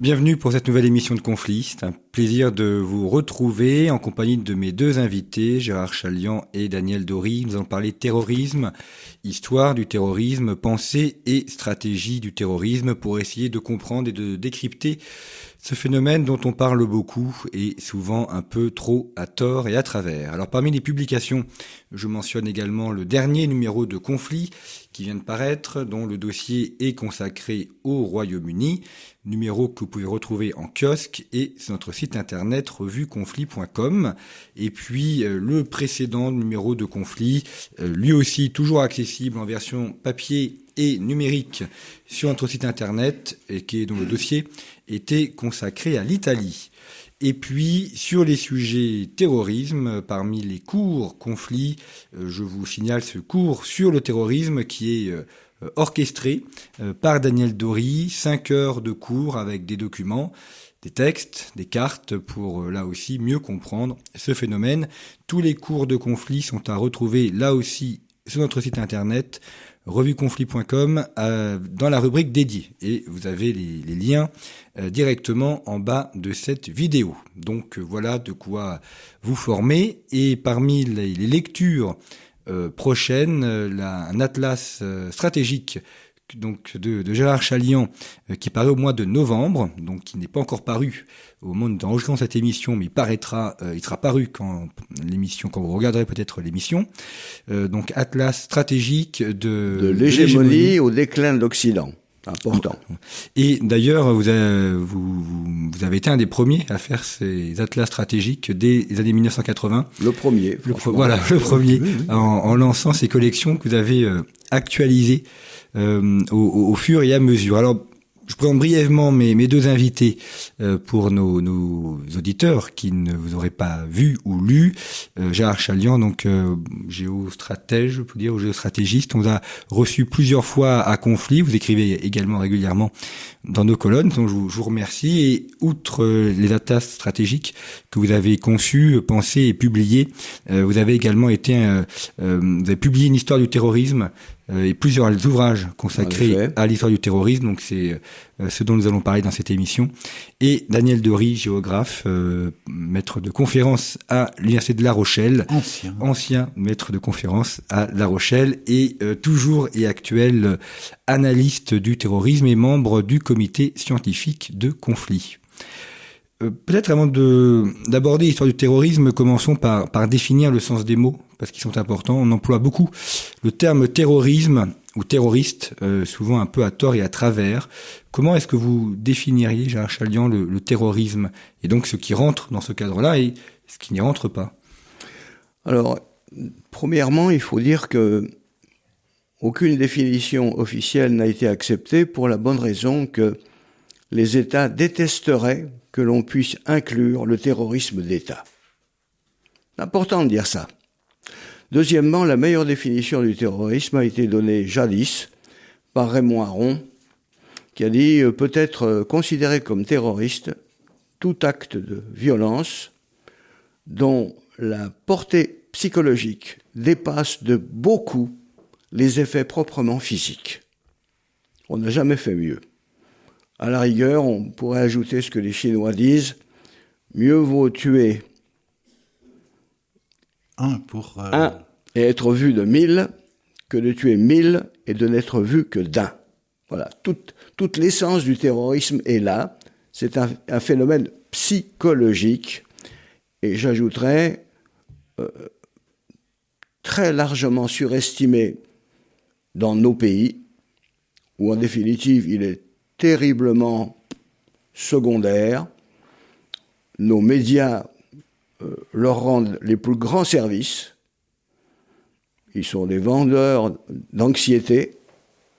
Bienvenue pour cette nouvelle émission de Conflit. C'est un plaisir de vous retrouver en compagnie de mes deux invités, Gérard Chalian et Daniel Dory. Nous allons parler terrorisme, histoire du terrorisme, pensée et stratégie du terrorisme pour essayer de comprendre et de décrypter ce phénomène dont on parle beaucoup et souvent un peu trop à tort et à travers. Alors parmi les publications, je mentionne également le dernier numéro de Conflit qui vient de paraître, dont le dossier est consacré au Royaume-Uni, numéro que vous pouvez retrouver en kiosque et sur notre site internet revueconflit.com. Et puis euh, le précédent numéro de Conflit, euh, lui aussi toujours accessible en version papier et numérique sur notre site internet et qui est dont le dossier était consacré à l'Italie. Et puis, sur les sujets terrorisme, parmi les cours conflits, euh, je vous signale ce cours sur le terrorisme qui est euh, orchestré euh, par Daniel Dory, cinq heures de cours avec des documents, des textes, des cartes pour là aussi mieux comprendre ce phénomène. Tous les cours de conflit sont à retrouver là aussi sur notre site internet revueconflit.com euh, dans la rubrique dédiée et vous avez les, liens euh, directement en bas de cette vidéo. Donc euh, voilà de quoi vous former et parmi les, lectures prochaines, un atlas stratégique donc de, de Gérard Chalian qui paraît au mois de novembre, donc qui n'est pas encore paru au moment d'enregistrer cette émission, mais il paraîtra, euh, il sera paru quand l'émission, quand vous regarderez peut-être l'émission. Euh, donc Atlas stratégique de, de l'hégémonie au déclin de l'Occident. Important. Et d'ailleurs, vous, avez, vous, vous, avez été un des premiers à faire ces atlas stratégiques dès les années 1980. Le premier. voilà, le premier, En, en, lançant ces collections que vous avez euh, actualisées euh, au, au, fur et à mesure. Alors, je présente brièvement mes, mes deux invités euh, pour nos, nos, auditeurs qui ne vous auraient pas vu ou lu. Euh, Gérard Chalian, donc euh, géostratège, je peux dire, ou géostratégiste. On vous a reçu plusieurs fois à conflit. Vous écrivez également régulièrement dans nos colonnes, donc je vous, je vous remercie. Et outre euh, les datas stratégiques que vous avez conçues, pensées et publiées, vous avez également été, vous avez publié une histoire du terrorisme euh, et plusieurs ouvrages consacrés à l'histoire du terrorisme. Donc c'est euh, ce dont nous allons parler dans cette émission. Et Daniel Dery, géographe, euh, maître de conférence à l'université de La Rochelle, ancien, ancien maître de conférence à La Rochelle et toujours et actuel analyste du terrorisme et membre du comité scientifique de conflit. Peut-être avant d'aborder l'histoire du terrorisme, commençons par, définir le sens des mots parce qu'ils sont importants. On emploie beaucoup le terme terrorisme ou terroriste, euh, souvent un peu à tort et à travers. Comment est-ce que vous définiriez, Gérard Chalian, le, terrorisme et donc ce qui rentre dans ce cadre-là et ce qui n'y rentre pas? Alors, premièrement, il faut dire que aucune définition officielle n'a été acceptée pour la bonne raison que les États détesteraient que l'on puisse inclure le terrorisme d'État. C'est important de dire ça. Deuxièmement, la meilleure définition du terrorisme a été donnée jadis par Raymond Aron, qui a dit euh, peut être euh, considéré comme terroriste tout acte de violence dont la portée psychologique dépasse de beaucoup les effets proprement physiques. On n'a jamais fait mieux. À la rigueur, on pourrait ajouter ce que les Chinois disent, mieux vaut tuer un pour euh, et être vu de mille que de tuer mille et de n'être vu que d'un. Voilà, toute, toute l'essence du terrorisme est là. C'est un, phénomène psychologique et j'ajouterais euh, très largement surestimé dans nos pays, où en définitive il est terriblement secondaire. Nos médias euh, leur rendent les plus grands services ils sont des vendeurs d'anxiété.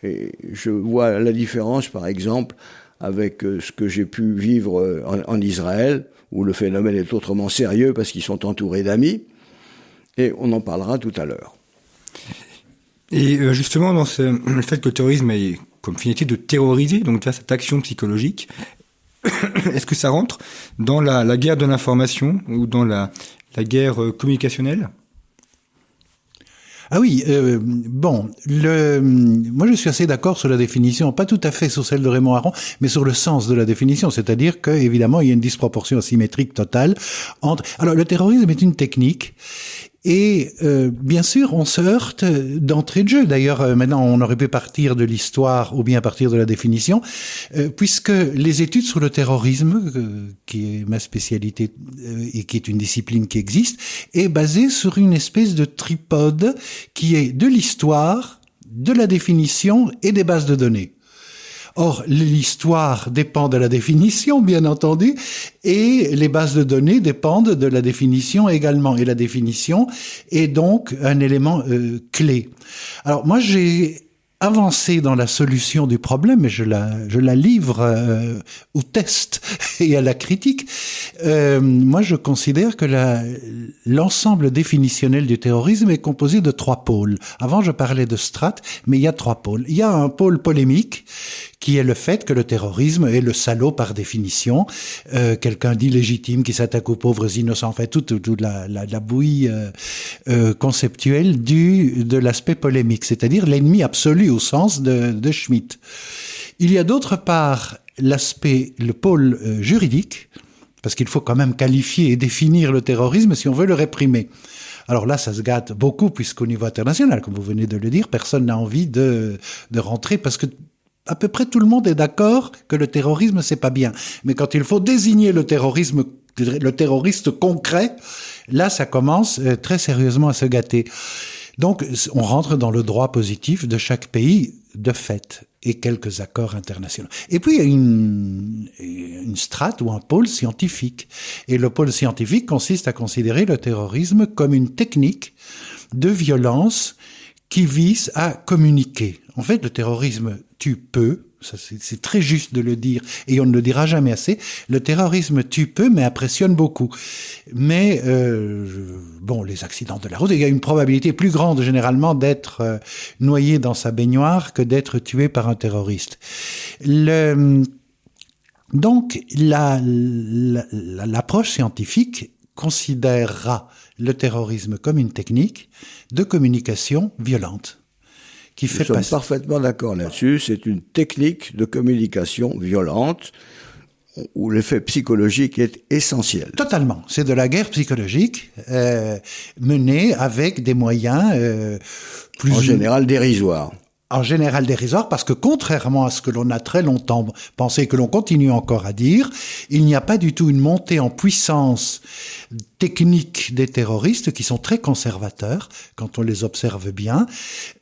Et je vois la différence, par exemple, avec euh, ce que j'ai pu vivre euh, en, Israël, où le phénomène est autrement sérieux parce qu'ils sont entourés d'amis. Et on en parlera tout à l'heure. Et justement, dans ce, le fait que le terrorisme ait comme finalité de terroriser, donc faire cette action psychologique, est-ce que ça rentre dans la, guerre de l'information ou dans la, guerre communicationnelle? Ah oui, euh, bon, moi je suis assez d'accord sur la définition, pas tout à fait sur celle de Raymond Aron, mais sur le sens de la définition, c'est-à-dire que évidemment il y a une disproportion asymétrique totale entre. Alors le terrorisme est une technique et euh, bien sûr, on se heurte d'entrée de jeu. D'ailleurs, euh, maintenant, on aurait pu partir de l'histoire ou bien partir de la définition, euh, puisque les études sur le terrorisme, qui est ma spécialité et qui est une discipline qui existe, est basée sur une espèce de tripode qui est de l'histoire, de la définition et des bases de données. Or, l'histoire dépend de la définition, bien entendu, et les bases de données dépendent de la définition également. Et la définition est donc un élément euh, clé. Alors, moi, j'ai avancé dans la solution du problème, et je la, je la livre euh, au test et à la critique, euh, moi je considère que l'ensemble définitionnel du terrorisme est composé de trois pôles. Avant je parlais de strates, mais il y a trois pôles. Il y a un pôle polémique qui est le fait que le terrorisme est le salaud par définition, euh, quelqu'un d'illégitime qui s'attaque aux pauvres innocents, en fait toute, la, bouillie euh, euh, conceptuelle du de l'aspect polémique, c'est-à-dire l'ennemi absolu au sens de, Schmitt. Il y a d'autre part l'aspect, le pôle juridique, parce qu'il faut quand même qualifier et définir le terrorisme si on veut le réprimer. Alors là, ça se gâte beaucoup, puisqu'au niveau international, comme vous venez de le dire, personne n'a envie de, de rentrer, parce que à peu près tout le monde est d'accord que le terrorisme, c'est pas bien. Mais quand il faut désigner le terrorisme, le terroriste concret, là, ça commence euh, très sérieusement à se gâter. Donc, on rentre dans le droit positif de chaque pays de fait et quelques accords internationaux. Et puis, il y a une, une strate ou un pôle scientifique. Et le pôle scientifique consiste à considérer le terrorisme comme une technique de violence qui vise à communiquer. En fait, le terrorisme tue peu, c'est très juste de le dire, et on ne le dira jamais assez. Le terrorisme tue peu, mais impressionne beaucoup. Mais euh, bon, les accidents de la route, il y a une probabilité plus grande généralement d'être euh, noyé dans sa baignoire que d'être tué par un terroriste. Donc, l'approche la, la, scientifique considérera le terrorisme comme une technique de communication violente qui fait Nous sommes passer... parfaitement d'accord là-dessus. C'est une technique de communication violente où l'effet psychologique est essentiel. Totalement. C'est de la guerre psychologique euh, menée avec des moyens euh, plus... En général dérisoires en général dérisoire parce que contrairement à ce que l'on a très longtemps pensé, que l'on continue encore à dire, il n'y a pas du tout une montée en puissance technique des terroristes qui sont très conservateurs quand on les observe bien.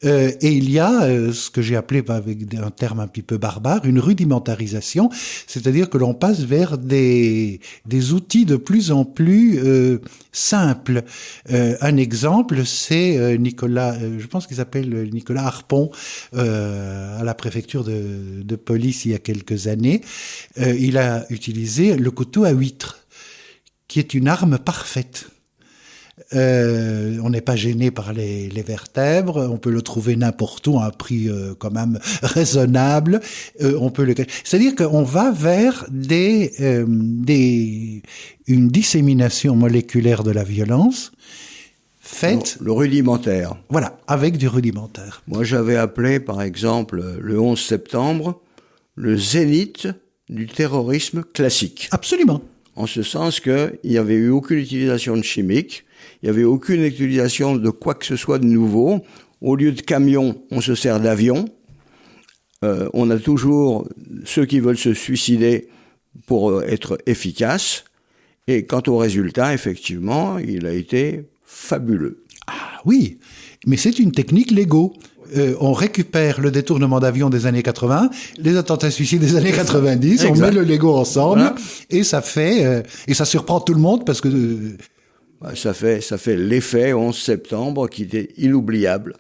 Euh, et il y a euh, ce que j'ai appelé avec un terme un petit peu barbare, une rudimentarisation, c'est-à-dire que l'on passe vers des, des outils de plus en plus euh, simples. Un exemple, c'est Nicolas, je pense qu'il s'appelle Nicolas Harpon, euh, à la préfecture de, police il y a quelques années, euh, il a utilisé le couteau à huître, qui est une arme parfaite. Euh, on n'est pas gêné par les, vertèbres, on peut le trouver n'importe où à un prix quand même raisonnable. On peut le, c'est-à-dire qu'on va vers des, une dissémination moléculaire de la violence Faites le, le, rudimentaire. Voilà, avec du rudimentaire. Moi, j'avais appelé, par exemple, le 11 septembre, le zénith du terrorisme classique. Absolument. En ce sens qu'il n'y avait eu aucune utilisation de chimiques, il n'y avait aucune utilisation de quoi que ce soit de nouveau. Au lieu de camions, on se sert d'avions. Euh, on a toujours ceux qui veulent se suicider pour être efficaces. Et quant au résultat, effectivement, il a été fabuleux. Ah oui, mais c'est une technique Lego. Euh, on récupère le détournement d'avion des années 80, les attentats suicides des années 90, on met le Lego ensemble voilà. et ça fait euh, et ça surprend tout le monde parce que euh, ça fait ça fait l'effet 11 septembre qui était inoubliable.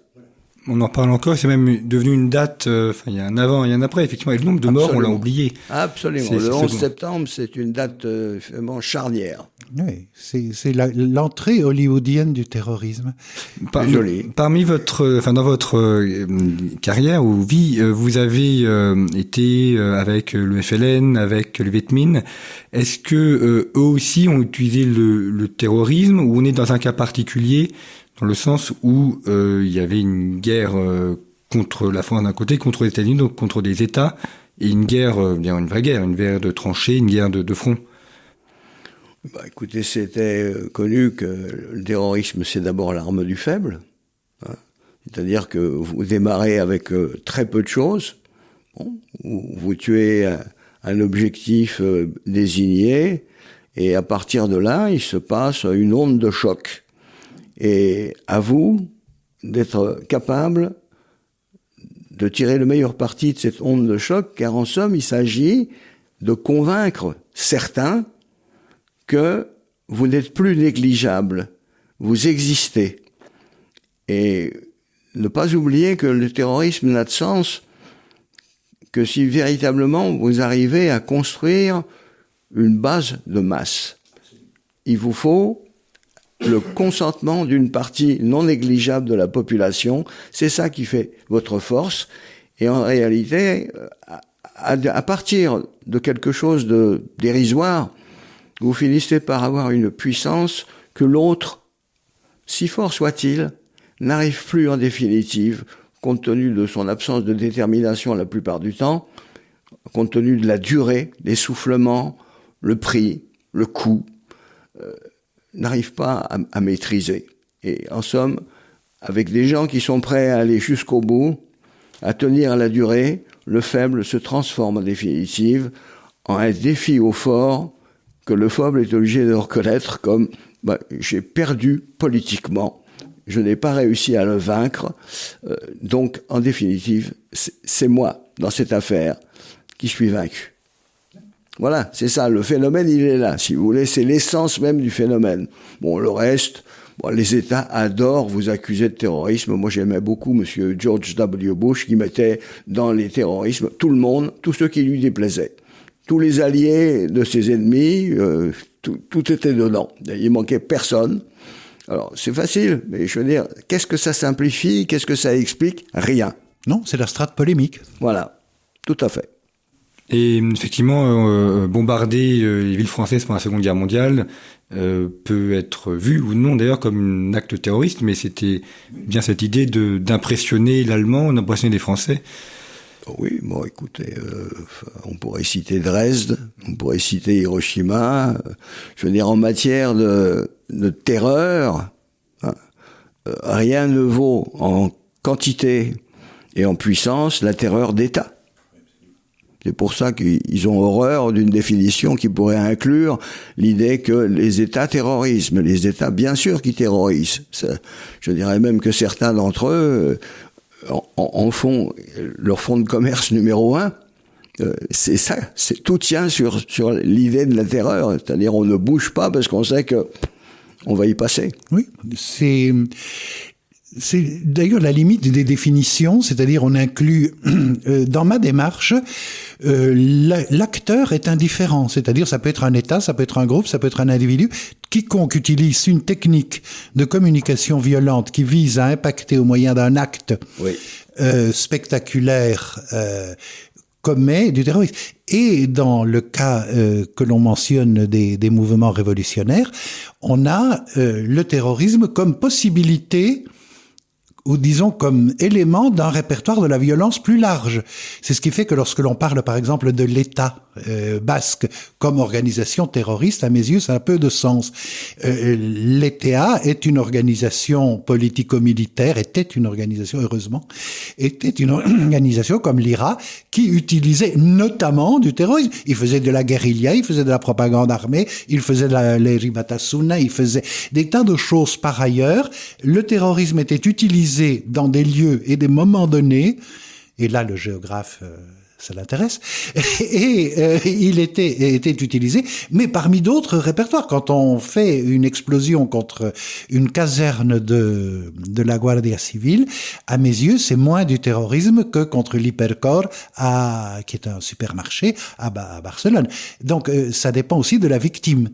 On en parle encore, c'est même devenu une date, euh, enfin, il y a un avant et un après, effectivement, et le nombre de morts, Absolument. on l'a oublié. Absolument. Le 11 septembre, c'est une date euh, vraiment charnière. Oui, c'est l'entrée hollywoodienne du terrorisme. Par, Parmi votre, enfin dans votre euh, carrière ou vie, euh, vous avez euh, été avec le FLN, avec le Vietminh. Est-ce que eux aussi ont utilisé le, le, terrorisme ou on est dans un cas particulier dans le sens où il y avait une guerre contre la France d'un côté, contre les États-Unis, donc contre des États, et une guerre, bien une vraie guerre, une guerre de tranchées, une guerre de, de front? Bah, écoutez, c'était euh, connu que le terrorisme, c'est d'abord l'arme du faible. Hein. C'est-à-dire que vous démarrez avec euh, très peu de choses. vous tuez un, objectif euh, désigné, et à partir de là, il se passe une onde de choc. Et à vous d'être capable de tirer le meilleur parti de cette onde de choc, car en somme, il s'agit de convaincre certains que vous n'êtes plus négligeable, vous existez. Et ne pas oublier que le terrorisme n'a de sens que si véritablement vous arrivez à construire une base de masse. Il vous faut le consentement d'une partie non négligeable de la population. C'est ça qui fait votre force. Et en réalité, à, partir de quelque chose de dérisoire, vous finissez par avoir une puissance que l'autre, si fort soit-il, n'arrive plus en définitive, compte tenu de son absence de détermination la plupart du temps, compte tenu de la durée, l'essoufflement, le prix, le coût, euh, n'arrive pas à, maîtriser. Et en somme, avec des gens qui sont prêts à aller jusqu'au bout, à tenir la durée, le faible se transforme en définitive en un défi au fort que le faible est obligé de reconnaître comme bah, j'ai perdu politiquement, je n'ai pas réussi à le vaincre, euh, donc en définitive, c'est moi dans cette affaire qui suis vaincu. Voilà, c'est ça, le phénomène il est là, si vous voulez, c'est l'essence même du phénomène. Bon, le reste, bon, les États adorent vous accuser de terrorisme. Moi j'aimais beaucoup Monsieur George W. Bush qui mettait dans les terrorismes tout le monde, tous ceux qui lui déplaisaient tous les alliés de ses ennemis, euh, tout, tout, était dedans. Il manquait personne. Alors c'est facile, mais je veux dire, qu'est-ce que ça simplifie Qu'est-ce que ça explique Rien. Non, c'est la strate polémique. Voilà, tout à fait. Et effectivement, euh, bombarder euh, les villes françaises pendant la Seconde Guerre mondiale peut être vu ou non d'ailleurs comme un acte terroriste, mais c'était bien cette idée de d'impressionner l'Allemand, d'impressionner les Français. Oui, bon, écoutez, euh, on pourrait citer Dresde, on pourrait citer Hiroshima. je veux dire, en matière de, terreur, hein, euh, rien ne vaut en quantité et en puissance la terreur d'État. C'est pour ça qu'ils ont horreur d'une définition qui pourrait inclure l'idée que les États terrorisent. Mais les États, bien sûr, qui terrorisent. je dirais même que certains d'entre eux en, fond, leur fonds de commerce numéro un, euh, c'est ça, c'est tout tient sur sur l'idée de la terreur, c'est-à-dire on ne bouge pas parce qu'on sait que on va y passer. Oui, c'est c'est d'ailleurs la limite des définitions, c'est-à-dire on inclut euh, dans ma démarche euh, l'acteur est indifférent, c'est-à-dire ça peut être un État, ça peut être un groupe, ça peut être un individu. Quiconque utilise une technique de communication violente qui vise à impacter au moyen d'un acte euh, spectaculaire commet du terrorisme. Et dans le cas que l'on mentionne des, des, mouvements révolutionnaires, on a le terrorisme comme possibilité ou disons comme élément d'un répertoire de la violence plus large. C'est ce qui fait que lorsque l'on parle par exemple de l'État euh, basque comme organisation terroriste, à mes yeux, ça a peu de sens. Euh, L'ETA est une organisation politico-militaire, était une organisation, heureusement, était une organisation comme l'IRA qui utilisait notamment du terrorisme. Il faisait de la guérilla, il faisait de la propagande armée, il faisait de l'erimatasuna, il faisait des tas de choses par ailleurs. Le terrorisme était utilisé dans des lieux et des moments donnés, et là le géographe... Ça l'intéresse. Et euh, il était, était utilisé, mais parmi d'autres répertoires. Quand on fait une explosion contre une caserne de, de la Guardia Civile, à mes yeux, c'est moins du terrorisme que contre l'Hypercor, à, qui est un supermarché à, à Barcelone. Donc, euh, ça dépend aussi de la victime.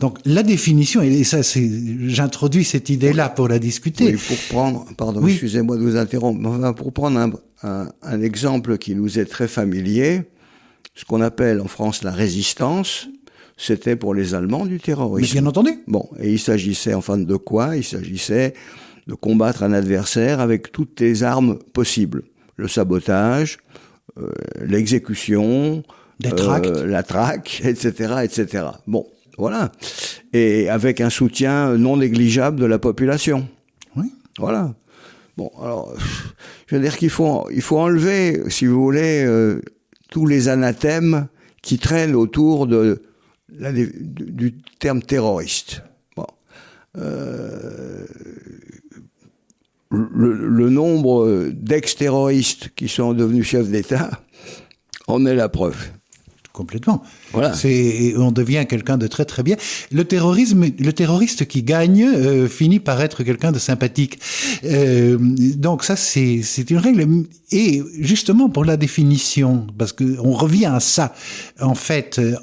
Donc la définition, et ça, c'est, j'introduis cette idée-là pour la discuter. Oui, pour prendre, pardon, excusez-moi de vous interrompre, pour prendre un, un, un, exemple qui nous est très familier, ce qu'on appelle en France la résistance, c'était pour les Allemands du terrorisme. Mais bien entendu. Bon, et il s'agissait enfin de quoi? Il s'agissait de combattre un adversaire avec toutes les armes possibles. Le sabotage, euh, l'exécution, euh, la traque, etc., etc. Bon, voilà. Et avec un soutien non négligeable de la population. Oui. Voilà. Bon, alors, je veux dire qu'il faut, il faut enlever, si vous voulez, euh, tous les anathèmes qui traînent autour du, terme terroriste. Euh, le, nombre d'ex-terroristes qui sont devenus chefs d'État en est la preuve complètement. Voilà. C'est, on devient quelqu'un de très très bien. Le terrorisme, le terroriste qui gagne euh, finit par être quelqu'un de sympathique. Euh, donc ça, c'est c'est une règle. Et justement pour la définition, parce que on revient à ça. En fait, euh,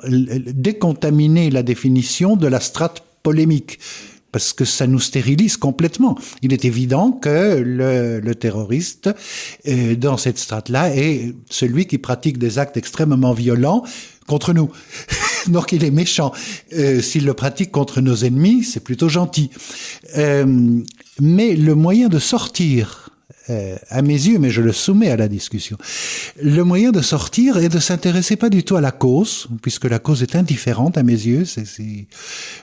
décontaminer la définition de la strate polémique parce que ça nous stérilise complètement. Il est évident que le, terroriste, euh, dans cette strate-là, est celui qui pratique des actes extrêmement violents contre nous. Donc il est méchant. Euh, S'il le pratique contre nos ennemis, c'est plutôt gentil. Euh, mais le moyen de sortir euh, à mes yeux, mais je le soumets à la discussion. Le moyen de sortir est de s'intéresser pas du tout à la cause, puisque la cause est indifférente à mes yeux.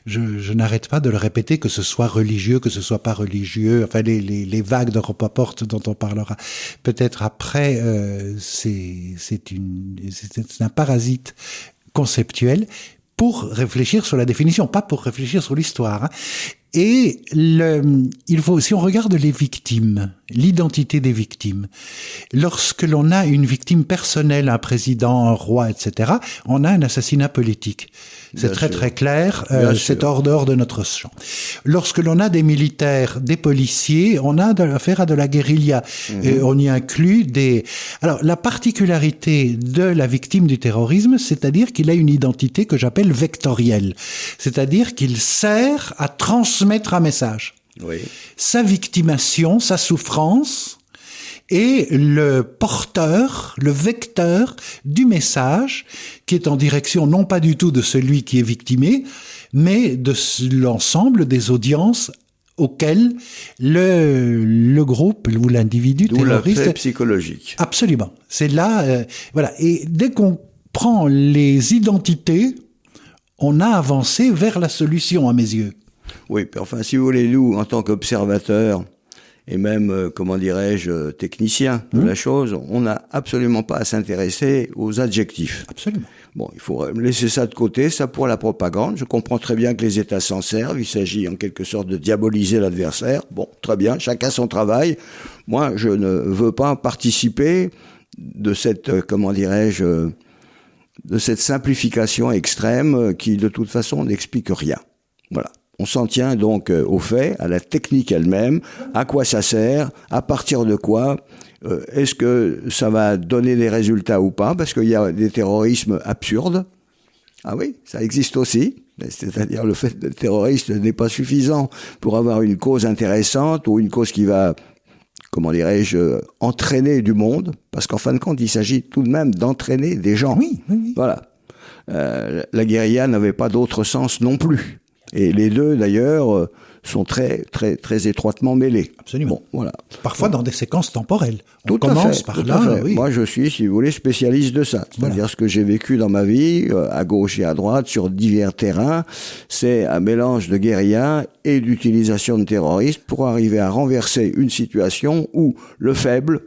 Je, n'arrête pas de le répéter, que ce soit religieux, que ce soit pas religieux. Enfin, les, vagues de porte dont on parlera peut-être après, euh, c'est un parasite conceptuel pour réfléchir sur la définition, pas pour réfléchir sur l'histoire. Hein. Et le, il faut, si on regarde les victimes, l'identité des victimes, lorsque l'on a une victime personnelle, un président, un roi, etc., on a un assassinat politique. C'est très très clair, euh, c'est hors dehors de notre champ. Lorsque l'on a des militaires, des policiers, on a affaire à de la guérilla. Mhm. Et on y inclut des... Alors la particularité de la victime du terrorisme, c'est-à-dire qu'il a une identité que j'appelle vectorielle. C'est-à-dire qu'il sert à transmettre un message. Oui. Sa victimation, sa souffrance, et le porteur, le vecteur du message qui est en direction non pas du tout de celui qui est victimé, mais de l'ensemble des audiences auxquelles le, le groupe ou l'individu terroriste... psychologique. Absolument. C'est là... Euh, voilà. Et dès qu'on prend les identités, on a avancé vers la solution à mes yeux. Oui, enfin, si vous voulez, nous, en tant qu'observateurs, et même, euh, comment dirais-je, technicien de mmh. la chose, on n'a absolument pas à s'intéresser aux adjectifs. Absolument. Bon, il faut laisser ça de côté, ça pour la propagande. Je comprends très bien que les États s'en servent. Il s'agit en quelque sorte de diaboliser l'adversaire. Bon, très bien, chacun son travail. Moi, je ne veux pas participer de cette, euh, comment dirais-je, de cette simplification extrême qui, de toute façon, n'explique rien. Voilà. On s'en tient donc euh, au fait, à la technique elle-même, à quoi ça sert, à partir de quoi, euh, est-ce que ça va donner des résultats ou pas, parce qu'il y a des terrorismes absurdes. Ah oui, ça existe aussi. C'est-à-dire le fait d'être terroriste n'est pas suffisant pour avoir une cause intéressante ou une cause qui va, comment dirais-je, entraîner du monde, parce qu'en fin de compte, il s'agit tout de même d'entraîner des gens. Oui, oui, oui. Voilà. Euh, la guérilla n'avait pas d'autre sens non plus. Et les deux, d'ailleurs, euh, sont très, très, très étroitement mêlés. Absolument. Bon, voilà. Parfois dans des séquences temporelles. On tout commence à fait, par tout là. Oui. Moi, je suis, si vous voulez, spécialiste de ça. C'est-à-dire Voilà. ce que j'ai vécu dans ma vie, euh, à gauche et à droite, sur divers terrains. C'est un mélange de guérilla et d'utilisation de terroristes pour arriver à renverser une situation où le faible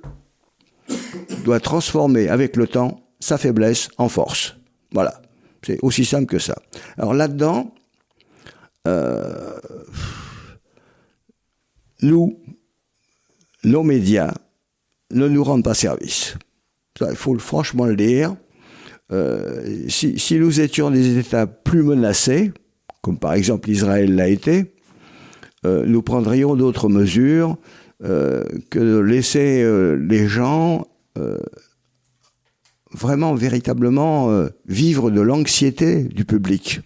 doit transformer avec le temps sa faiblesse en force. Voilà. C'est aussi simple que ça. Alors là-dedans, euh, nous, nos médias, ne nous rendent pas service. il faut franchement le dire. Euh, si, nous étions des États plus menacés, comme par exemple Israël l'a été, euh, nous prendrions d'autres mesures que de laisser les gens vraiment, véritablement vivre de l'anxiété du public.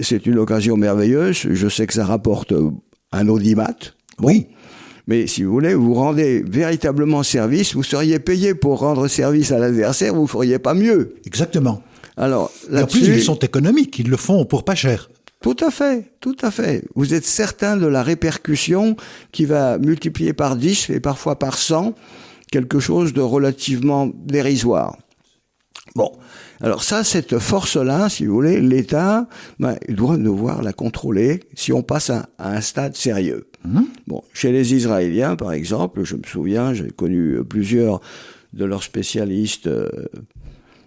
C'est une occasion merveilleuse. Je sais que ça rapporte un audimat. oui. Mais si vous voulez, vous rendez véritablement service, vous seriez payé pour rendre service à l'adversaire, vous ne feriez pas mieux. Exactement. Alors, en plus, ils sont économiques, ils le font pour pas cher. Tout à fait, tout à fait. Vous êtes certain de la répercussion qui va multiplier par 10 et parfois par 100 quelque chose de relativement dérisoire. Bon, alors ça, cette force-là, si vous voulez, l'État ben, il doit devoir la contrôler si on passe à, à un stade sérieux. Mmh. Bon, chez les Israéliens, par exemple, je me souviens, j'ai connu plusieurs de leurs spécialistes euh,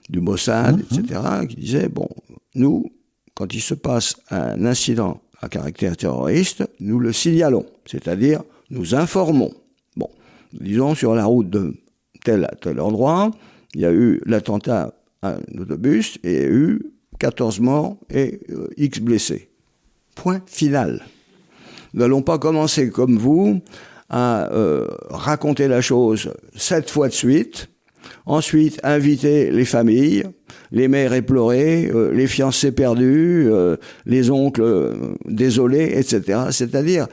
du Mossad, mmh. etc., qui disaient bon, nous, quand il se passe un incident à caractère terroriste, nous le signalons, c'est-à-dire nous informons. Bon, disons sur la route de tel à tel endroit, il y a eu l'attentat un autobus et eu 14 morts et euh, X blessés. Point final. Nous n'allons pas commencer comme vous à euh, raconter la chose sept fois de suite, ensuite inviter les familles, les mères éplorées, euh, les fiancés perdus, les oncles désolés, etc. C'est-à-dire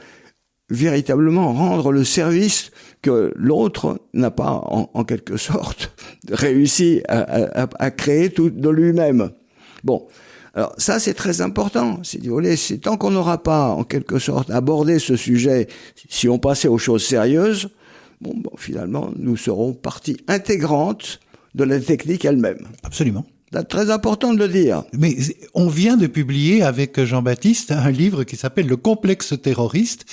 véritablement rendre le service que l'autre n'a pas, en, en, quelque sorte, réussi à, à, à créer tout de lui-même. Bon, alors ça c'est très important. C'est tant qu'on n'aura pas, en quelque sorte, abordé ce sujet, si on passait aux choses sérieuses, bon, bon finalement, nous serons partie intégrante de la technique elle-même. Absolument. C'est très important de le dire. Mais on vient de publier avec Jean-Baptiste un livre qui s'appelle Le complexe terroriste,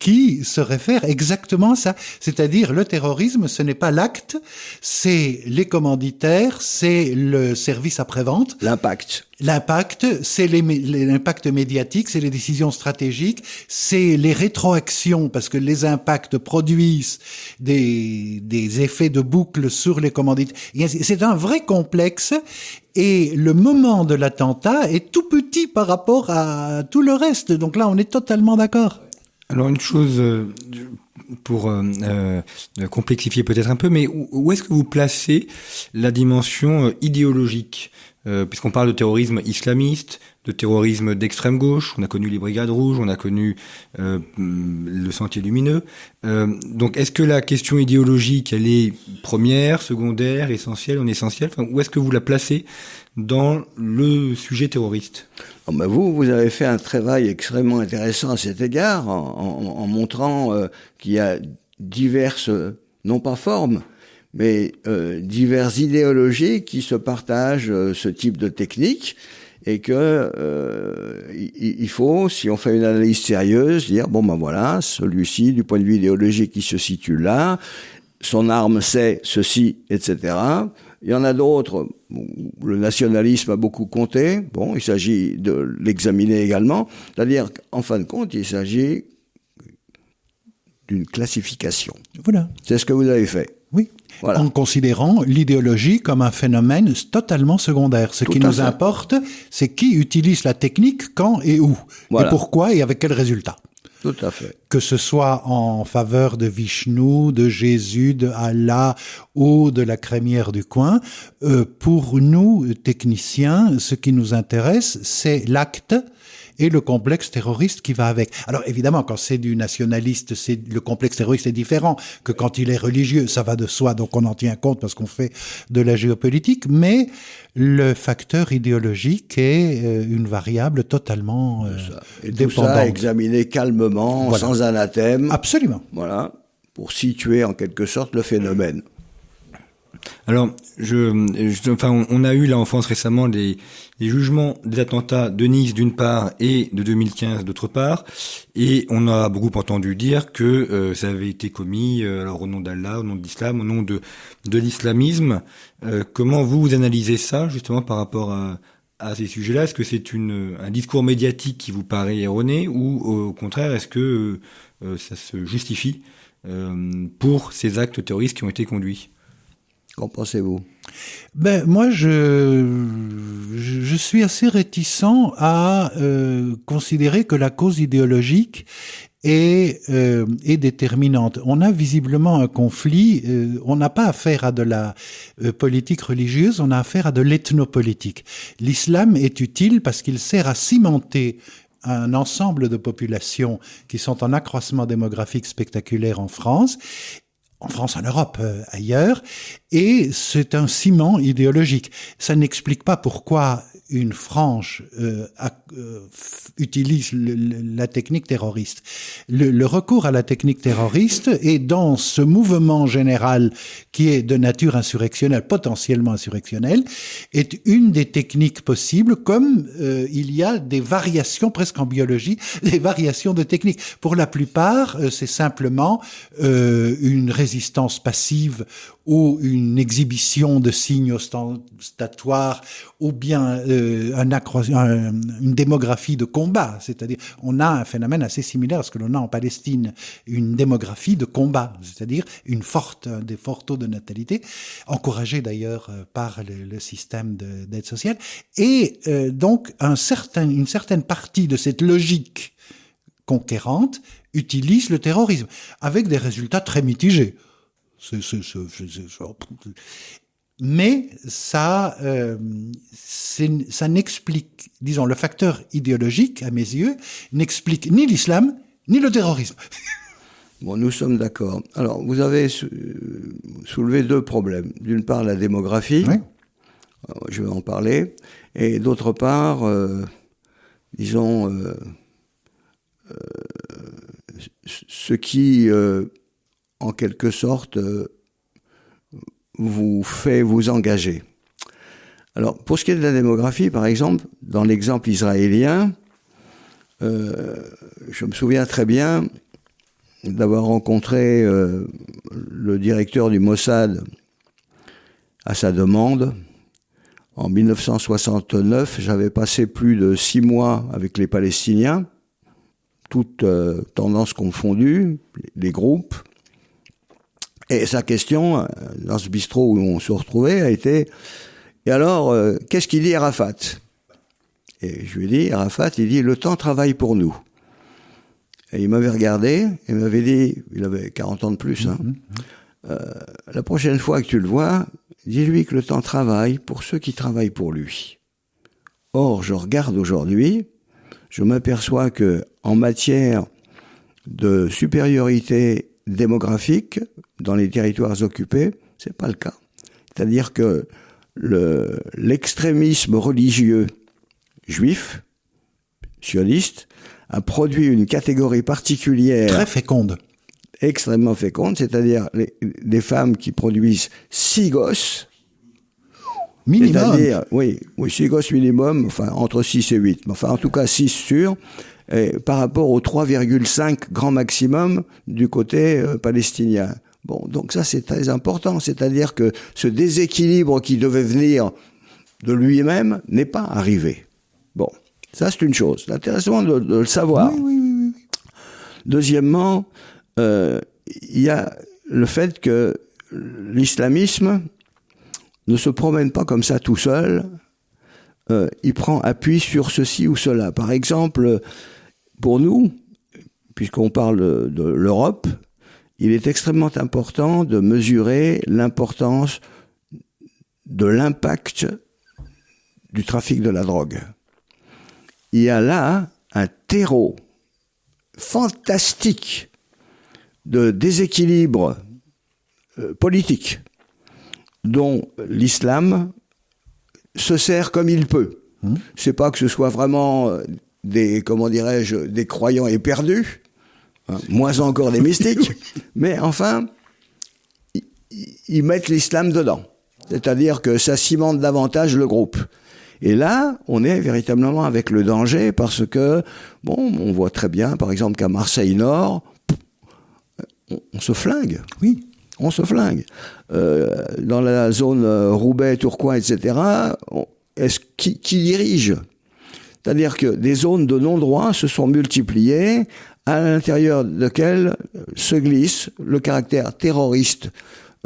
qui se réfère exactement à ça. C'est-à-dire, le terrorisme, ce n'est pas l'acte, c'est les commanditaires, c'est le service après-vente. L'impact. L'impact, c'est l'impact médiatique, c'est les décisions stratégiques, c'est les rétroactions, parce que les impacts produisent des, des effets de boucle sur les commanditaires. C'est un vrai complexe, et le moment de l'attentat est tout petit par rapport à tout le reste. Donc là, on est totalement d'accord. Alors une chose euh, pour euh, euh, complexifier peut-être un peu, mais où, est-ce que vous placez la dimension idéologique Puisqu'on parle de terrorisme islamiste, de terrorisme d'extrême gauche, on a connu les brigades rouges, on a connu euh, le sentier lumineux. donc est-ce que la question idéologique, elle est première, secondaire, essentielle, en essentielle? Où est-ce que vous la placez dans le sujet terroriste ben Vous, vous avez fait un travail extrêmement intéressant à cet égard, en, montrant euh, qu'il y a diverses, non pas formes, mais euh, diverses idéologies qui se partagent euh, ce type de technique et que euh, il, faut, si on fait une analyse sérieuse, dire bon ben voilà, celui-ci du point de vue idéologique qui se situe là, son arme c'est ceci, etc. Il y en a d'autres, le nationalisme a beaucoup compté, bon, il s'agit de l'examiner également, c'est-à-dire qu'en fin de compte, il s'agit d'une classification. Voilà. C'est ce que vous avez fait. Oui. Voilà. En considérant l'idéologie comme un phénomène totalement secondaire. Ce Tout qui nous fait. importe, c'est qui utilise la technique, quand et où. Voilà. Et pourquoi et avec quel résultat. Tout à fait. Que ce soit en faveur de Vishnu, de Jésus, de Allah ou de la crémière du coin, euh, pour nous, techniciens, ce qui nous intéresse, c'est l'acte et le complexe terroriste qui va avec. Alors évidemment, quand c'est du nationaliste, c'est le complexe terroriste est différent que quand il est religieux, ça va de soi, donc on en tient compte parce qu'on fait de la géopolitique, mais le facteur idéologique est euh, une variable totalement euh, Et tout dépendante. ça examiné calmement, Voilà. sans anathème, Absolument. voilà, pour situer en quelque sorte le phénomène. Alors, enfin, on, a eu là en France récemment les, jugements des attentats de Nice d'une part et de 2015 d'autre part, et on a beaucoup entendu dire que euh, ça avait été commis euh, alors au nom d'Allah, au nom de l'islam, au nom de l'islamisme. Euh, comment vous, analysez ça justement par rapport à, ces sujets-là? Est-ce que c'est un discours médiatique qui vous paraît erroné ou au contraire est-ce que ça se justifie pour ces actes terroristes qui ont été conduits? Qu'en pensez-vous? Ben, moi, je, je suis assez réticent à euh, considérer que la cause idéologique est, euh, est déterminante. On a visiblement un conflit, euh, on n'a pas affaire à de la politique religieuse, on a affaire à de l'ethnopolitique. L'islam est utile parce qu'il sert à cimenter un ensemble de populations qui sont en accroissement démographique spectaculaire en France en France, en Europe, euh, ailleurs, et c'est un ciment idéologique. Ça n'explique pas pourquoi une frange euh, euh, utilise la technique terroriste. Le, recours à la technique terroriste est dans ce mouvement général qui est de nature insurrectionnelle, potentiellement insurrectionnelle, est une des techniques possibles, comme euh, il y a des variations presque en biologie, des variations de techniques. Pour la plupart, euh, c'est simplement une résistance passive ou une exhibition de signes ostentatoires, ou bien euh, un un, une démographie de combat. C'est-à-dire, on a un phénomène assez similaire à ce que l'on a en Palestine, une démographie de combat, c'est-à-dire une forte, des forts taux de natalité, encouragé d'ailleurs euh, par le, système d'aide sociale, et euh, donc une certaine partie de cette logique conquérante utilise le terrorisme, avec des résultats très mitigés mais ça, euh, ça n'explique, disons, le facteur idéologique, à mes yeux, n'explique ni l'islam, ni le terrorisme. Bon, nous sommes d'accord. Alors, vous avez soulevé deux problèmes. D'une part, la démographie. Oui. Je vais en parler. Et d'autre part, euh, disons, euh, euh, ce qui euh, en quelque sorte, euh, vous fait vous engager. Alors, pour ce qui est de la démographie, par exemple, dans l'exemple israélien, euh, je me souviens très bien d'avoir rencontré euh, le directeur du Mossad à sa demande. En 1969, j'avais passé plus de six mois avec les Palestiniens, toutes tendances confondues, les groupes, et sa question, euh, dans ce bistrot où on se retrouvait, a été Et alors, euh, qu'est-ce qu'il dit Arafat? Et je lui ai dit Arafat, il dit Le temps travaille pour nous. Et il m'avait regardé, et m'avait dit Il avait 40 ans de plus. Hein, mm-hmm. euh, la prochaine fois que tu le vois, dis-lui que le temps travaille pour ceux qui travaillent pour lui. Or, je regarde aujourd'hui, je m'aperçois que en matière de supériorité démographique dans les territoires occupés, c'est pas le cas. C'est-à-dire que l'extrémisme religieux juif, sioniste, a produit une catégorie particulière. Très féconde. Extrêmement féconde, c'est-à-dire des femmes qui produisent six gosses. Minimum. C'est-à-dire, oui, oui, six gosses minimum, enfin, entre 6 et 8. Enfin, en tout cas, 6 sûrs par rapport aux 3,5 grand maximum du côté euh, palestinien. Bon, donc ça c'est très important, c'est-à-dire que ce déséquilibre qui devait venir de lui-même n'est pas arrivé. Bon, ça c'est une chose. C'est intéressant de, de, le savoir. Oui, oui, oui, Deuxièmement, euh, il y a le fait que l'islamisme ne se promène pas comme ça tout seul. Euh, il prend appui sur ceci ou cela. Par exemple, pour nous, puisqu'on parle de l'Europe, il est extrêmement important de mesurer l'importance de l'impact du trafic de la drogue. Il y a là un terreau fantastique de déséquilibre euh, politique dont l'islam se sert comme il peut. Mmh. C'est pas que ce soit vraiment euh, des, comment dirais-je, des croyants éperdus, hein, moins encore des mystiques, mais enfin, ils mettent l'islam dedans. C'est-à-dire que ça cimente davantage le groupe. Et là, on est véritablement avec le danger parce que, bon, on voit très bien, par exemple, qu'à Marseille-Nord, on, on, se flingue. Oui. On se flingue. Euh, dans la zone euh, Roubaix, Tourcoing, etc., est-ce qui, qui dirige? C'est-à-dire que des zones de non-droit se sont multipliées, à l'intérieur desquelles se glisse le caractère terroriste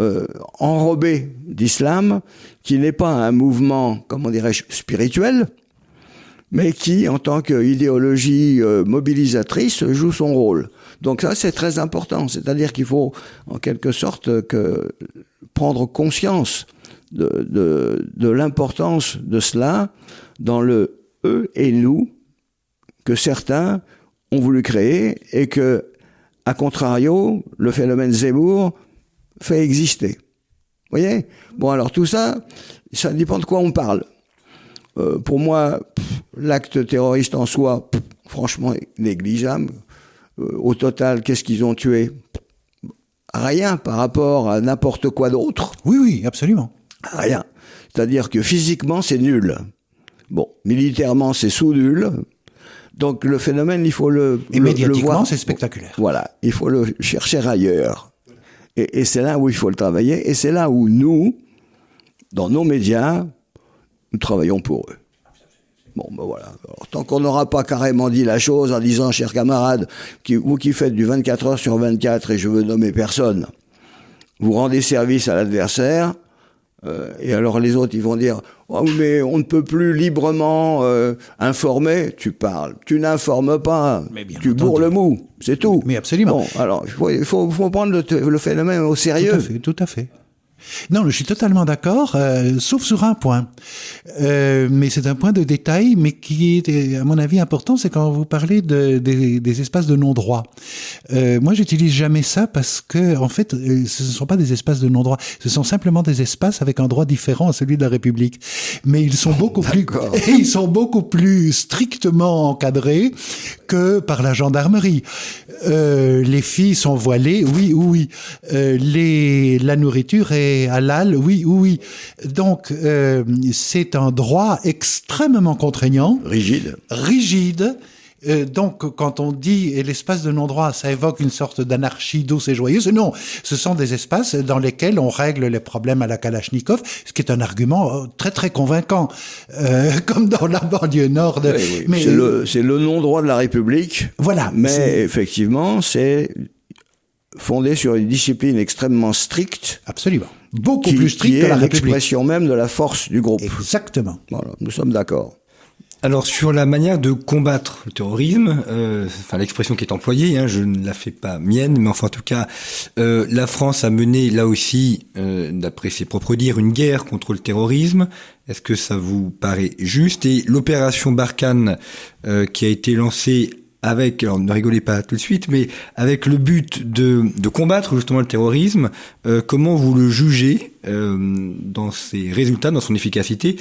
euh, enrobé d'islam, qui n'est pas un mouvement, comment dirais-je, spirituel, mais qui, en tant qu'idéologie euh, mobilisatrice, joue son rôle. Donc ça, c'est très important. C'est-à-dire qu'il faut, en quelque sorte, que prendre conscience de, de, de l'importance de cela dans le eux et nous que certains ont voulu créer et que, à contrario, le phénomène Zemmour fait exister. Vous voyez? Bon, alors tout ça, ça dépend de quoi on parle. Euh, pour moi, l'acte terroriste en soi, franchement, négligeable. Euh, au total, qu'est-ce qu'ils ont tué? Rien par rapport à n'importe quoi d'autre. Oui, oui, absolument. Rien. C'est-à-dire que physiquement, c'est nul. Bon, militairement, c'est sous-nul. Donc le phénomène, il faut le... Et le, médiatiquement, c'est spectaculaire. Voilà, il faut le chercher ailleurs. Et, et c'est là où il faut le travailler. Et c'est là où nous, dans nos médias, nous travaillons pour eux. Bon, ben voilà. Alors, tant qu'on n'aura pas carrément dit la chose en disant, chers camarades, qui, vous qui faites du 24 heures sur 24, et je veux nommer personne, vous rendez service à l'adversaire, euh, et alors les autres, ils vont dire, oh, mais on ne peut plus librement euh, informer. Tu parles, tu n'informes pas, tu bourres le mou, c'est tout. Mais absolument. Bon, alors il faut, il faut, faut prendre le, le, phénomène au sérieux. Tout à fait, tout à fait. Non, je suis totalement d'accord, euh, sauf sur un point. Euh, mais c'est un point de détail, mais qui est, à mon avis, important, c'est quand vous parlez de, des, des espaces de non-droit. Euh, moi, j'utilise jamais ça parce que, en fait, euh, ce ne sont pas des espaces de non-droit. Ce sont simplement des espaces avec un droit différent à celui de la République. Mais ils sont beaucoup plus, ils sont beaucoup plus strictement encadrés que par la gendarmerie. Euh, les filles sont voilées, oui, oui. Euh, les, la nourriture est halal, oui, oui. Donc, euh, c'est un droit extrêmement contraignant. Rigide. Rigide. Euh, donc, quand on dit l'espace de non-droit, ça évoque une sorte d'anarchie douce et joyeuse. Non, ce sont des espaces dans lesquels on règle les problèmes à la Kalachnikov, ce qui est un argument très très convaincant, euh, comme dans la banlieue nord. De... Oui, oui. Mais c'est le, le non-droit de la République. Voilà. Mais effectivement, c'est fondé sur une discipline extrêmement stricte. Absolument. Beaucoup qui, plus stricte qui que la République. l'expression même de la force du groupe. Exactement. Voilà, nous sommes d'accord. Alors sur la manière de combattre le terrorisme, euh, enfin l'expression qui est employée, hein, je ne la fais pas mienne, mais enfin en tout cas, euh, la France a mené là aussi, euh, d'après ses propres dires, une guerre contre le terrorisme. Est-ce que ça vous paraît juste? Et l'opération Barkhane euh, qui a été lancée avec, alors ne rigolez pas tout de suite, mais avec le but de, de combattre justement le terrorisme, euh, comment vous le jugez euh, dans ses résultats, dans son efficacité,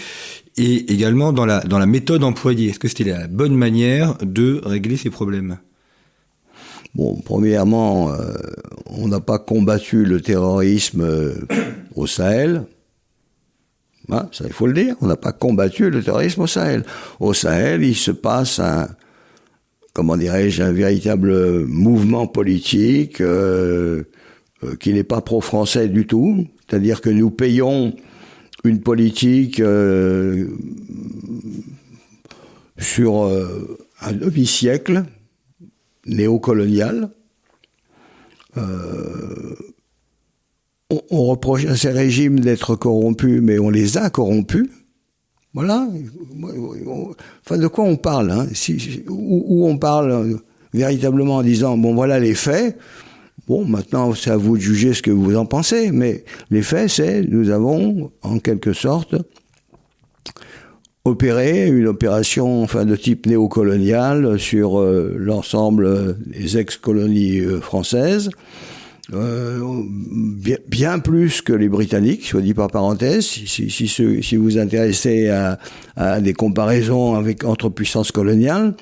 et également dans la, dans la méthode employée? Est-ce que c'était la bonne manière de régler ces problèmes? Bon, premièrement, euh, on n'a pas combattu le terrorisme au Sahel. Hein, ça, il faut le dire. On n'a pas combattu le terrorisme au Sahel. Au Sahel, il se passe un, comment dirais-je, un véritable mouvement politique euh, euh, qui n'est pas pro-français du tout. C'est-à-dire que nous payons une politique euh, sur euh, un demi-siècle néocolonial. Euh, on, on, reproche à ces régimes d'être corrompus, mais on les a corrompus. Voilà. De quoi on parle hein? Où, on parle véritablement en disant bon, voilà les faits. Bon, maintenant, c'est à vous de juger ce que vous en pensez, mais les faits, c'est nous avons, en quelque sorte, opéré une opération enfin, de type néocolonial sur euh, l'ensemble des ex-colonies euh, françaises, euh, bien, plus que les Britanniques, soit dit par parenthèse, si, vous vous intéressez à, à, des comparaisons avec, entre puissances coloniales.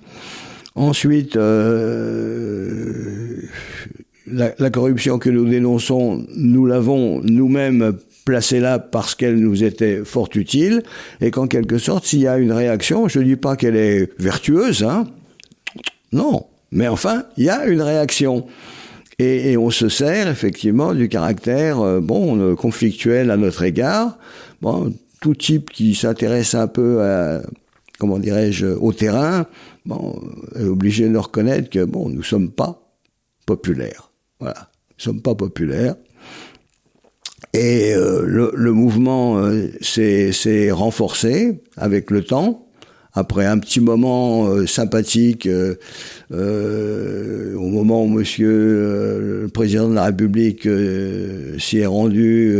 Ensuite, euh, la, la, corruption que nous dénonçons, nous l'avons nous-mêmes placée là parce qu'elle nous était fort utile, et qu'en quelque sorte, s'il y a une réaction, je ne dis pas qu'elle est vertueuse, hein, non, mais enfin, il y a une réaction. Et, on se sert effectivement du caractère euh, bon euh, conflictuel à notre égard. Bon, tout type qui s'intéresse un peu comment dirais-je au terrain, bon, est obligé de reconnaître que bon, nous sommes pas populaires. Voilà, nous sommes pas populaires. Et le, mouvement s'est renforcé avec le temps après un petit moment euh, sympathique, euh, euh, au moment où Monsieur le président de la République s'y est rendu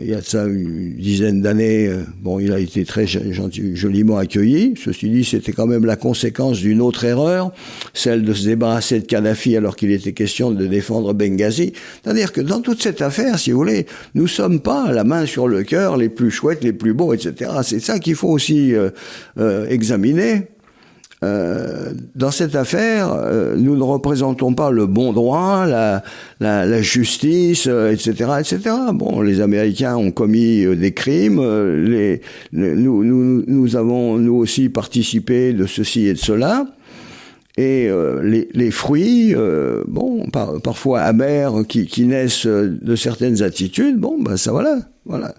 il y a de ça une dizaine d'années, euh, bon, il a été très gentil, joliment accueilli. Ceci dit, c'était quand même la conséquence d'une autre erreur, celle de se débarrasser de Kadhafi alors qu'il était question de défendre Benghazi. C'est-à-dire que dans toute cette affaire, si vous voulez, nous sommes pas la main sur le cœur, les plus chouettes, les plus beaux, etc. C'est ça qu'il faut aussi euh, euh, examiner. Euh, dans cette affaire, euh, nous ne représentons pas le bon droit, la, la, la justice, etc., euh, etc. Bon, les Américains ont commis des crimes, les, nous, nous, nous avons nous aussi participé de ceci et de cela. Et les, les, fruits, bon, par, parfois amers, qui, qui, naissent de certaines attitudes, bon, ben ça voilà, voilà.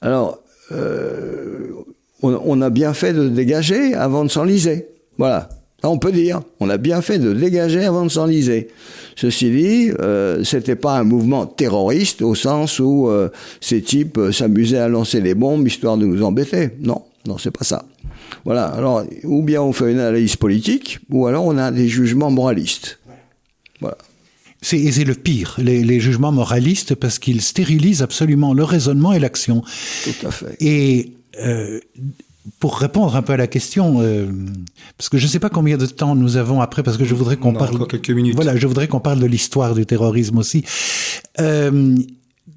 Alors, on, on, a bien fait de dégager avant de s'enliser. Voilà. on peut dire. On a bien fait de dégager avant de s'enliser. Ceci dit, euh, c'était pas un mouvement terroriste au sens où euh, ces types euh, s'amusaient à lancer des bombes histoire de nous embêter. Non, non, c'est pas ça. Voilà. Alors, ou bien on fait une analyse politique, ou alors on a des jugements moralistes. Voilà. C'est le pire, les, les, jugements moralistes, parce qu'ils stérilisent absolument le raisonnement et l'action. Tout à fait. Et euh, pour répondre un peu à la question, euh, parce que je ne sais pas combien de temps nous avons après, parce que je voudrais qu'on parle. quelques minutes. Voilà, je voudrais qu'on parle de l'histoire du terrorisme aussi. Euh,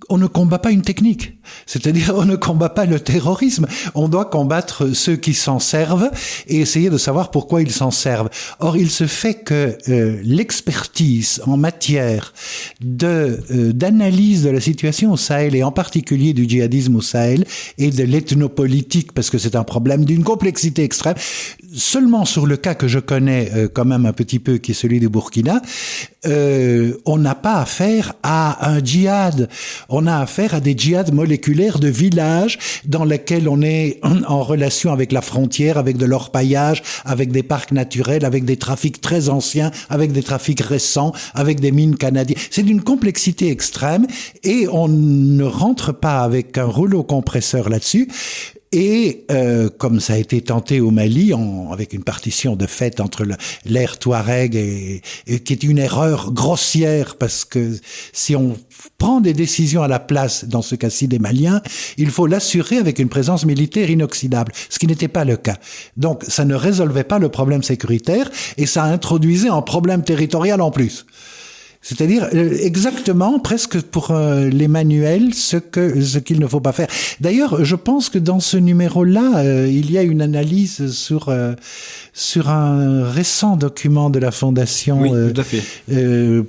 on ne combat pas une technique. C'est-à-dire, on ne combat pas le terrorisme. On doit combattre ceux qui s'en servent et essayer de savoir pourquoi ils s'en servent. Or, il se fait que euh, l'expertise en matière de euh, d'analyse de la situation au Sahel et en particulier du djihadisme au Sahel et de l'ethnopolitique, parce que c'est un problème d'une complexité extrême, seulement sur le cas que je connais euh, quand même un petit peu, qui est celui du Burkina, on n'a pas affaire à un djihad. On a affaire à des djihads moléculaires de villages dans lesquels on est en relation avec la frontière, avec de l'orpaillage, avec des parcs naturels, avec des trafics très anciens, avec des trafics récents, avec des mines canadiennes. C'est d'une complexité extrême et on ne rentre pas avec un rouleau compresseur là-dessus. Et euh, comme ça a été tenté au Mali, en, avec une partition de fait entre l'ère Touareg et, et, qui est une erreur grossière parce que si on prend des décisions à la place, dans ce cas-ci des Maliens, il faut l'assurer avec une présence militaire inoxydable, ce qui n'était pas le cas. Donc ça ne résolvait pas le problème sécuritaire et ça introduisait un problème territorial en plus. C'est-à-dire euh, exactement, presque pour euh, les manuels, ce que ce qu'il ne faut pas faire. D'ailleurs, je pense que dans ce numéro-là, euh, il y a une analyse sur sur un récent document de la Fondation oui, tout à fait.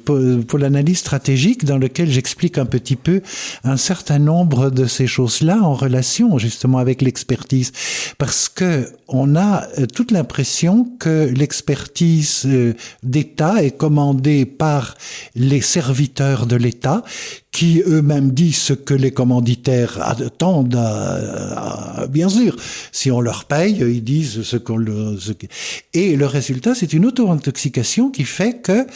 pour, pour l'analyse stratégique, dans lequel j'explique un petit peu un certain nombre de ces choses-là en relation justement avec l'expertise, parce que on a toute l'impression que l'expertise d'État est commandée par les serviteurs de l'État qui eux-mêmes disent ce que les commanditaires attendent, à, bien sûr. Si on leur paye, ils disent ce qu'on le... Et le résultat, c'est une auto-intoxication qui fait que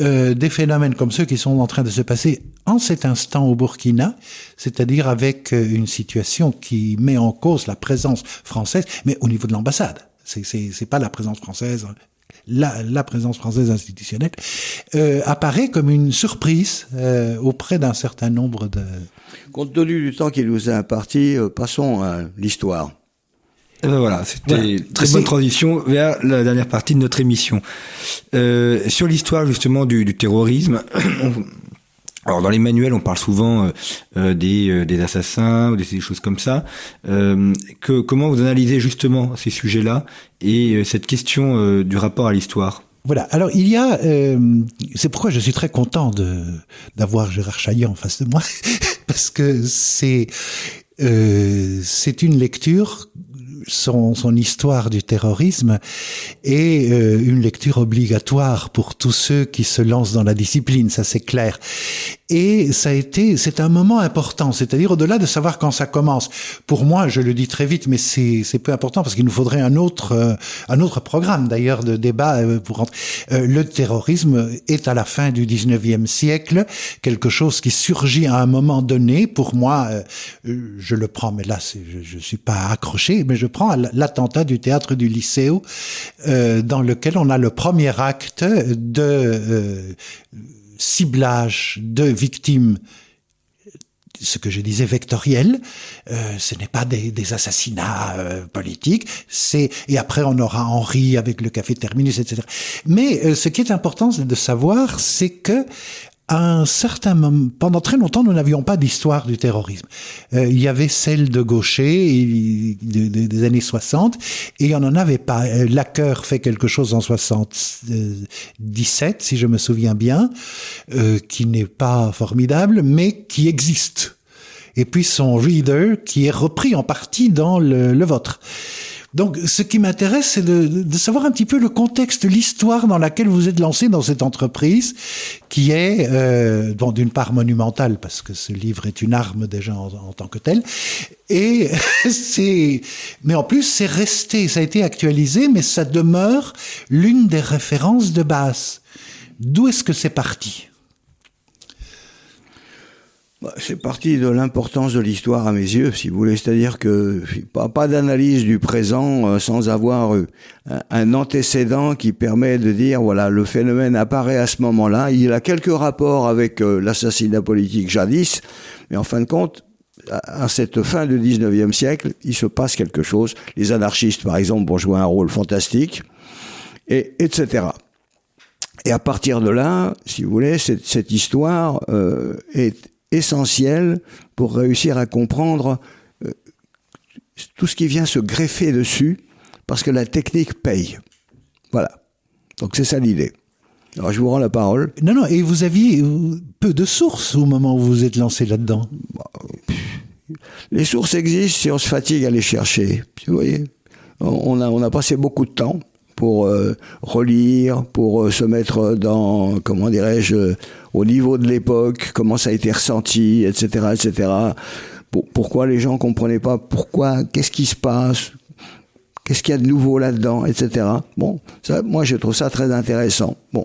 euh, des phénomènes comme ceux qui sont en train de se passer en cet instant au Burkina, c'est-à-dire avec euh, une situation qui met en cause la présence française, mais au niveau de l'ambassade. C'est pas la présence française la, la présence française institutionnelle, euh, apparaît comme une surprise euh, auprès d'un certain nombre de... Compte tenu du temps qui nous est imparti, euh, passons à l'histoire. Et ben voilà, c'était une très bonne transition vers la dernière partie de notre émission. Euh, sur l'histoire justement du, du terrorisme, Alors dans les manuels, on parle souvent euh, euh des, euh, des, assassins ou des, choses comme ça. Comment vous analysez justement ces sujets-là et cette question du rapport à l'histoire? Voilà. Alors il y a, c'est pourquoi je suis très content d'avoir Gérard Chaillan en face de moi, parce que c'est c'est une lecture son, son, histoire du terrorisme est une lecture obligatoire pour tous ceux qui se lancent dans la discipline, ça c'est clair. Et ça a été, c'est un moment important, c'est-à-dire au-delà de savoir quand ça commence. Pour moi, je le dis très vite, mais c'est c'est peu important parce qu'il nous faudrait un autre euh, un autre programme d'ailleurs de débat euh, pour. Euh, le terrorisme est à la fin du 19e siècle quelque chose qui surgit à un moment donné. Pour moi, je le prends, mais là, je, je suis pas accroché, mais je prends l'attentat du théâtre du Lycéo, dans lequel on a le premier acte de ciblage de victimes ce que je disais vectoriel, euh, ce n'est pas des, des assassinats euh, politiques, c'est et après on aura Henri avec le café terminus, etc. Mais euh, ce qui est important de savoir, c'est que un certain moment, pendant très longtemps, nous n'avions pas d'histoire du terrorisme. Euh, il y avait celle de Gaucher des années 60 et on n'en avait pas. Euh, Lacker fait quelque chose en 77, si je me souviens bien, euh, qui n'est pas formidable, mais qui existe. Et puis son reader qui est repris en partie dans le, le vôtre. Donc, ce qui m'intéresse, c'est de, de, savoir un petit peu le contexte, l'histoire dans laquelle vous êtes lancé dans cette entreprise, qui est, euh, bon, d'une part monumentale, parce que ce livre est une arme déjà en, en tant que tel, et c'est, mais en plus, c'est resté, ça a été actualisé, mais ça demeure l'une des références de base. D'où est-ce que c'est parti? C'est parti de l'importance de l'histoire à mes yeux, si vous voulez. C'est-à-dire que pas, pas d'analyse du présent euh, sans avoir euh, un, antécédent qui permet de dire, voilà, le phénomène apparaît à ce moment-là. Il a quelques rapports avec euh, l'assassinat politique jadis, mais en fin de compte, à, cette fin du 19e siècle, il se passe quelque chose. Les anarchistes, par exemple, vont jouer un rôle fantastique, et, etc. Et à partir de là, si vous voulez, cette, cette histoire euh, est essentiel pour réussir à comprendre euh, tout ce qui vient se greffer dessus, parce que la technique paye. Voilà. Donc c'est ça l'idée. Alors je vous rends la parole. Non, non, et vous aviez peu de sources au moment où vous vous êtes lancé là-dedans. Les sources existent si on se fatigue à les chercher. Vous voyez, on a, on a passé beaucoup de temps pour euh, relire, pour euh, se mettre dans, comment dirais-je, euh, au niveau de l'époque, comment ça a été ressenti, etc., etc. Pour, pourquoi les gens comprenaient pas pourquoi, qu'est-ce qui se passe, qu'est-ce qu'il y a de nouveau là-dedans, etc. Bon, ça, moi je trouve ça très intéressant. Bon,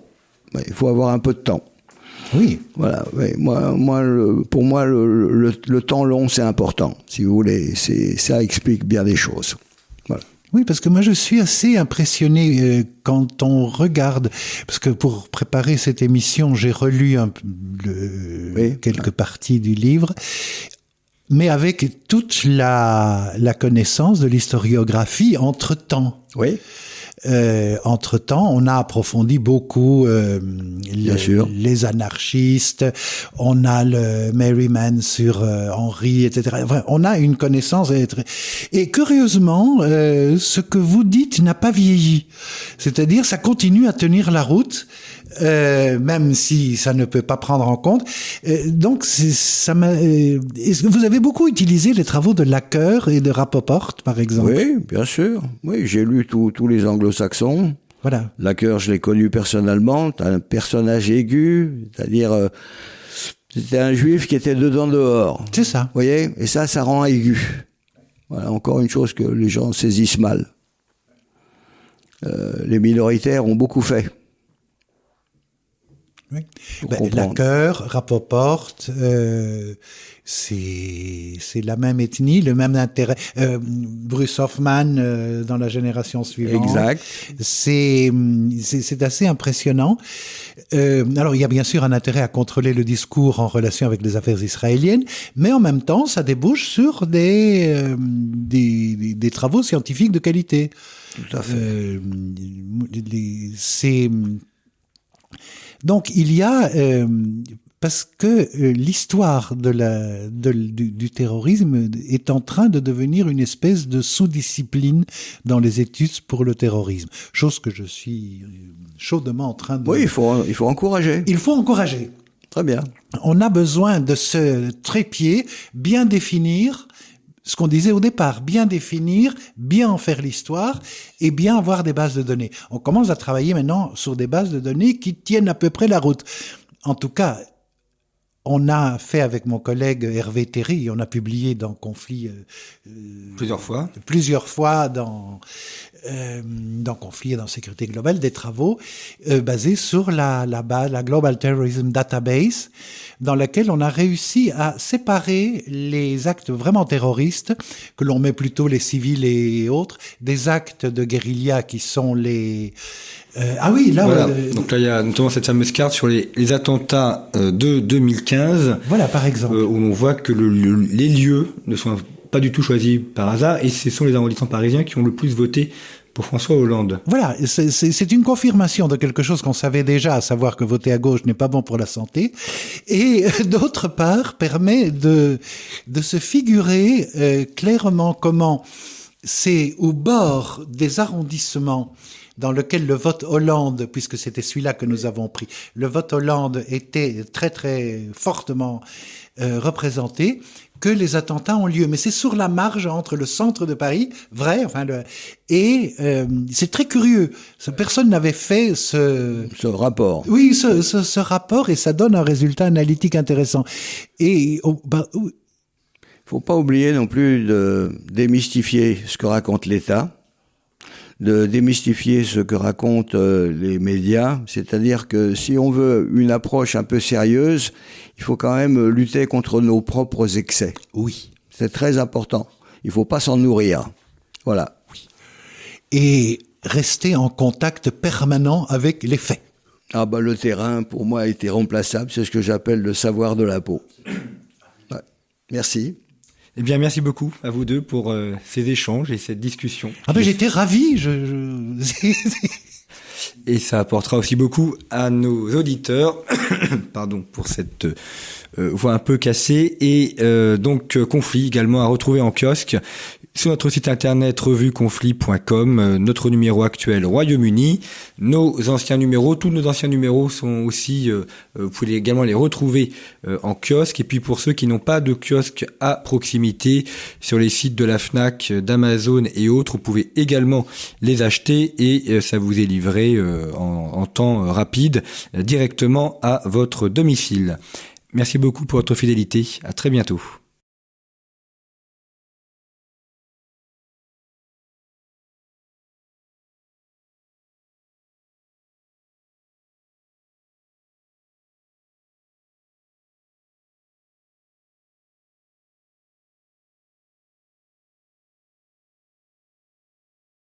il faut avoir un peu de temps. Oui. Voilà. Oui. Moi, moi, le, pour moi, le, le, le temps long, c'est important. Si vous voulez, c'est ça explique bien des choses. Voilà. Oui, parce que moi je suis assez impressionné euh, quand on regarde, parce que pour préparer cette émission, j'ai relu un, le, oui. quelques parties du livre, mais avec toute la, la connaissance de l'historiographie entre temps. Oui. Euh, entre temps, on a approfondi beaucoup euh, le, les anarchistes, on a le Merryman sur euh, Henri, etc. Enfin, on a une connaissance et curieusement, euh, ce que vous dites n'a pas vieilli. C'est-à-dire, ça continue à tenir la route. Euh, même si ça ne peut pas prendre en compte. Euh, donc, ça m'a. Euh, est-ce que vous avez beaucoup utilisé les travaux de Lacker et de Rapoport, par exemple? Oui, bien sûr. Oui, j'ai lu tous les anglo-saxons. Voilà. Lacker, je l'ai connu personnellement. Un personnage aigu, c'est-à-dire. Euh, c'était un juif qui était dedans dehors. C'est ça. Vous voyez? Et ça, ça rend aigu. Voilà, encore une chose que les gens saisissent mal. Euh, les minoritaires ont beaucoup fait. Oui. Ben, la cœur, Rapoport, euh, c'est la même ethnie, le même intérêt. Euh, Bruce Hoffman euh, dans la génération suivante. Exact. C'est c'est assez impressionnant. Euh, alors il y a bien sûr un intérêt à contrôler le discours en relation avec les affaires israéliennes, mais en même temps ça débouche sur des euh, des, des, des, travaux scientifiques de qualité. Tout à fait. Euh, c'est donc il y a euh, parce que euh, l'histoire de la de, du, du, terrorisme est en train de devenir une espèce de sous-discipline dans les études pour le terrorisme, chose que je suis chaudement en train de. Oui, il faut il faut encourager. Il faut encourager. Très bien. On a besoin de ce trépied bien définir ce qu'on disait au départ, bien définir, bien en faire l'histoire et bien avoir des bases de données. On commence à travailler maintenant sur des bases de données qui tiennent à peu près la route. En tout cas, on a fait avec mon collègue Hervé Terry, on a publié dans Conflit euh, plusieurs fois, plusieurs fois dans euh, dans Conflit et dans Sécurité globale des travaux euh, basés sur la la, la Global Terrorism Database, dans laquelle on a réussi à séparer les actes vraiment terroristes que l'on met plutôt les civils et autres des actes de guérilla qui sont les euh, ah oui, là. Voilà. Donc là, il y a notamment cette fameuse carte sur les, les attentats euh, de 2015. Voilà, par exemple. Euh, où on voit que le, les lieux ne sont pas du tout choisis par hasard, et ce sont les arrondissements parisiens qui ont le plus voté pour François Hollande. Voilà, c'est une confirmation de quelque chose qu'on savait déjà, à savoir que voter à gauche n'est pas bon pour la santé, et d'autre part permet de, de se figurer clairement comment c'est au bord des arrondissements dans lequel le vote Hollande, puisque c'était celui-là que nous avons pris, le vote Hollande était très très fortement euh, représenté, que les attentats ont lieu. Mais c'est sur la marge entre le centre de Paris, vrai, enfin, le, et euh, c'est très curieux. Personne n'avait fait ce ce rapport. Oui, ce, ce, ce, rapport et ça donne un résultat analytique intéressant. Et oh, bah, faut pas oublier non plus de démystifier ce que raconte l'État de démystifier ce que racontent euh, les médias, c'est-à-dire que si on veut une approche un peu sérieuse, il faut quand même lutter contre nos propres excès. Oui. C'est très important. Il faut pas s'en nourrir. Voilà. Oui. Et rester en contact permanent avec les faits. Ah bah le terrain pour moi a été remplaçable, c'est ce que j'appelle le savoir de la peau. Ouais. Merci. Eh bien, merci beaucoup à vous deux pour euh, ces échanges et cette discussion. Ah ben, j'étais ravi. Je, je... et ça apportera aussi beaucoup à nos auditeurs. Pardon pour cette euh, voix un peu cassée. Et euh, donc, conflit également à retrouver en kiosque sur notre site internet revueconflit.com, euh, notre numéro actuel Royaume-Uni, nos anciens numéros, tous nos anciens numéros sont aussi, euh, euh, vous pouvez également les retrouver en kiosque. Et puis pour ceux qui n'ont pas de kiosque à proximité, sur les sites de la FNAC, d'Amazon et autres, vous pouvez également les acheter et ça vous est livré en, en temps rapide directement à votre domicile. Merci beaucoup pour votre fidélité. À très bientôt.